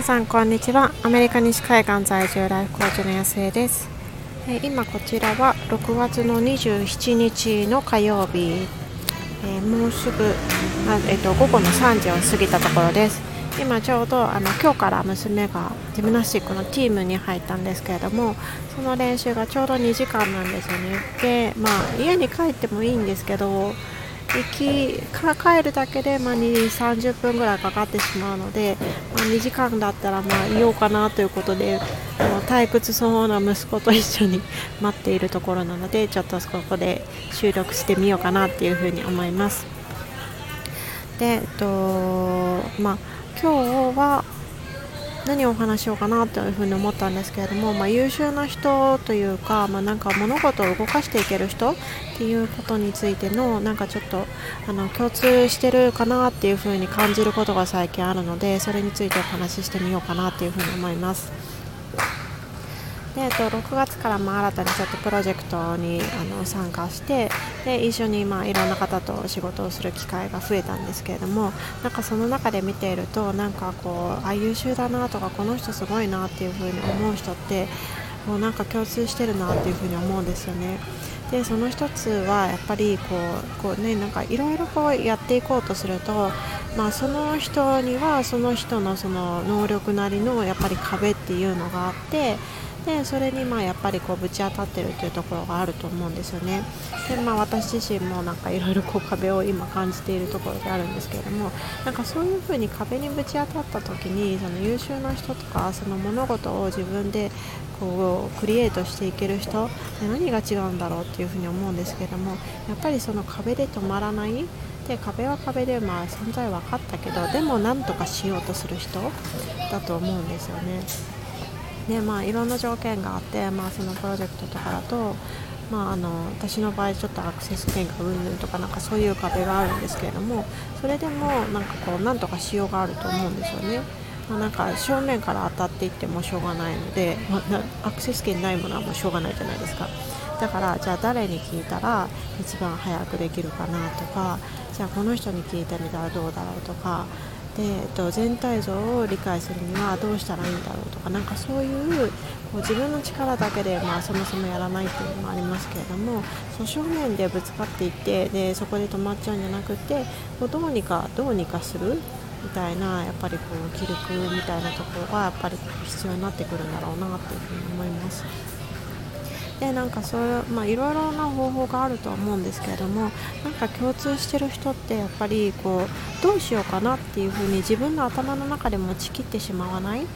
皆さんこんにちは。アメリカ西海岸在住ライフコーチの安江です。え今こちらは6月の27日の火曜日、えもうすぐ、あえっと、午後の3時を過ぎたところです。今ちょうどあの今日から娘がジムナスティックのチームに入ったんですけれどもその練習がちょうど2時間なんですよね。でまあ家に帰ってもいいんですけど行きから帰るだけで、まあ、2 30分ぐらいかかってしまうので、まあ、2時間だったらまあいようかなということで退屈そうな息子と一緒に待っているところなのでちょっとここで収録してみようかなっていうふうに思います。で、えっとまあ、今日は何をお話しようかなというふうに思ったんですけれども、まあ、優秀な人というか、まあ、なんか物事を動かしていける人っていうことについてのなんかちょっとあの共通してるかなっていうふうに感じることが最近あるのでそれについてお話ししてみようかなっていうふうに思います。で、えっと、6月からまあ新たにちょっとプロジェクトにあの参加してで一緒にまあいろんな方と仕事をする機会が増えたんですけれどもなんかその中で見ているとなんかこうあ優秀だなとかこの人すごいなっていうふうに思う人ってもうなんか共通してるなっていうふうに思うんですよね。でその一つはやっぱりこうこうねなんかいろいろこうやっていこうとすると、まあ、その人にはその人のその能力なりのやっぱり壁っていうのがあってでそれにまあやっぱりこうぶち当たってるというところがあると思うんですよねで、まあ、私自身もなんかいろいろ壁を今感じているところであるんですけれどもなんかそういうふうに壁にぶち当たった時にその優秀な人とかその物事を自分でこうクリエイトしていける人何が違うんだろうっていうふうに思うんですけどもやっぱりその壁で止まらないで壁は壁でまあ存在分かったけどでも何とかしようとする人だと思うんですよね。でまあ、いろんな条件があって、まあ、そのプロジェクトとかだと、まあ、あの私の場合ちょっとアクセス権がうんぬんとかなんかそういう壁があるんですけれどもそれでもなんかこうなんとかしようがあると思うんですよね。まあ、なんか正面から当たっていってもしょうがないので、まあ、アクセス権ないものはもうしょうがないじゃないですかだからじゃあ誰に聞いたら一番早くできるかなとかじゃあこの人に聞いてみたらどうだろうとかで、えっと、全体像を理解するにはどうしたらいいんだろうとかなんかそういうこう自分の力だけで、まあ、そもそもやらないっていうのもありますけれどもその正面でぶつかっていってでそこで止まっちゃうんじゃなくてこうどうにかどうにかするみたいなやっぱりこう気力みたいなところがやっぱり必要になってくるんだろうなっていうふうに思います。でなんかそういうまあいろいろな方法があるとは思うんですけれどもなんか共通してる人ってやっぱりこうどうしようかなっていうふうに自分の頭の中で持ちきってしまわない。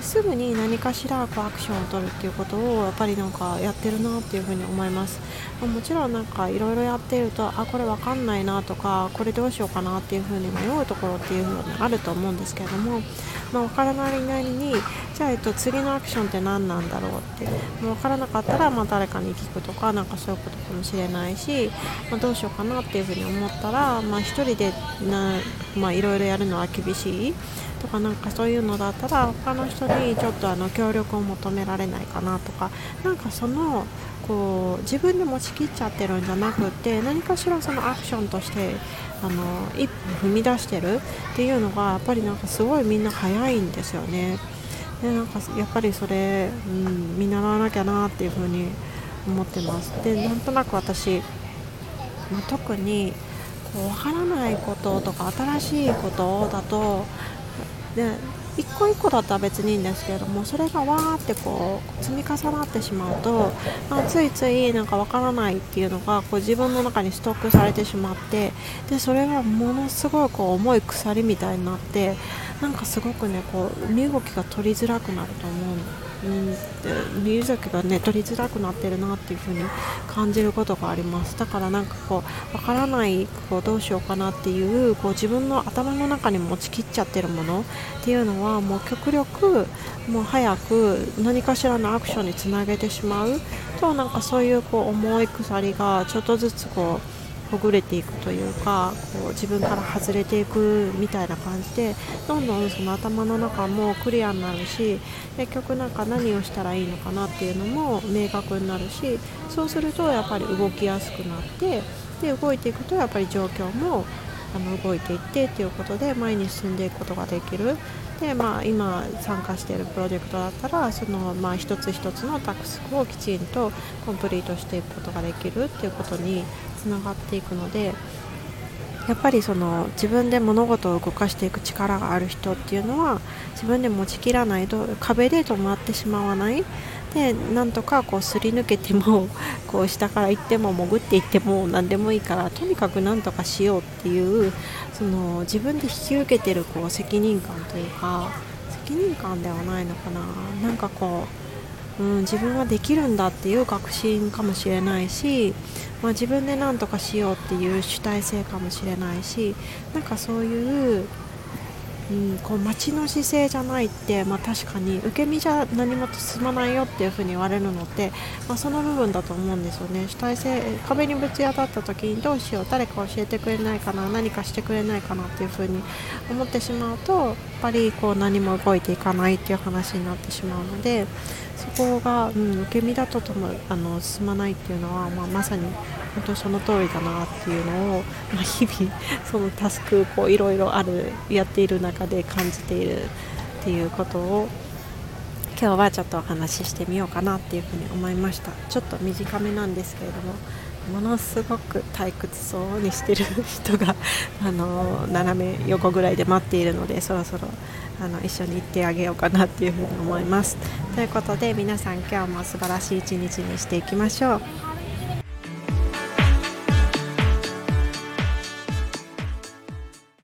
すぐに何かしらこうアクションを取るっていうことをやっぱりなんかやってるなっていうふうに思います、ま、もちろんなんかいろいろやっているとあこれわかんないなとかこれどうしようかなっていうふうに迷うところっていうふうにあると思うんですけれども、まあ、分からないなりにじゃあ、えっと、次のアクションって何なんだろうって。分からなかったらまた誰かに聞くとかなんかそういうことかもしれないし、まあ、どうしようかなっていうふうに思ったら、まあ、1人でいろいろやるのは厳しいとかなんかそういうのだったら他の人にちょっとあの協力を求められないかなとかなんかそのこう自分で持ちきっちゃってるんじゃなくて何かしらそのアクションとしてあの一歩踏み出してるっていうのがやっぱりなんかすごいみんな早いんですよね。でなんかやっぱりそれ、うん、見習わなきゃなっていうふうに思ってます。でなんとなく私、まあ、特にこう分からないこととか新しいことだとで一個一個だったら別にいいんですけれどもそれがわーってこう積み重なってしまうと、まあ、ついついなんかわからないっていうのがこう自分の中にストックされてしまってでそれがものすごいこう重い鎖みたいになってなんかすごくねこう身動きが取りづらくなると思ううん、身動きがね取りづらくなってるなっていう風に感じることがあります。だからなんかこうわからないこうどうしようかなっていうこう自分の頭の中に持ちきっちゃってるものっていうのはもう極力もう早く何かしらのアクションにつなげてしまうとなんかそういうこう重い鎖がちょっとずつこうほぐれていくというかこう自分から外れていくみたいな感じでどんどんその頭の中もクリアになるし結局なんか何をしたらいいのかなっていうのも明確になるしそうするとやっぱり動きやすくなってで動いていくとやっぱり状況もあの動いていってっていうことで前に進んでいくことができる。で、まあ、今参加しているプロジェクトだったらその、まあ、一つ一つのタスクをきちんとコンプリートしていくことができるっていうことにつながっていくのでやっぱりその自分で物事を動かしていく力がある人っていうのは自分で持ちきらないと壁で止まってしまわないでなんとかこうすり抜けてもこう下から行っても潜っていっても何でもいいからとにかくなんとかしようっていうその自分で引き受けてるこう責任感というか責任感ではないのかな。なんかこう、うん、自分はできるんだっていう確信かもしれないし、まあ、自分で何とかしようっていう主体性かもしれないしなんかそういううん、こう待ちの姿勢じゃないって、まあ、確かに受け身じゃ何も進まないよっていう風に言われるのって、まあ、その部分だと思うんですよね。主体性壁にぶち当たった時にどうしよう誰か教えてくれないかな何かしてくれないかなっていう風に思ってしまうとやっぱりこう何も動いていかないっていう話になってしまうのでそこが、うん、受け身だとともあの進まないっていうのは、まあ、まさに本当その通りだなっていうのを、まあ、日々そのタスクこういろいろあるやっている中で感じているっていうことを今日はちょっとお話ししてみようかなっていうふうに思いました。ちょっと短めなんですけれどもものすごく退屈そうにしてる人が あの斜め横ぐらいで待っているのでそろそろあの一緒に行ってあげようかなっていうふに思います。ということで皆さん今日も素晴らしい一日にしていきましょう。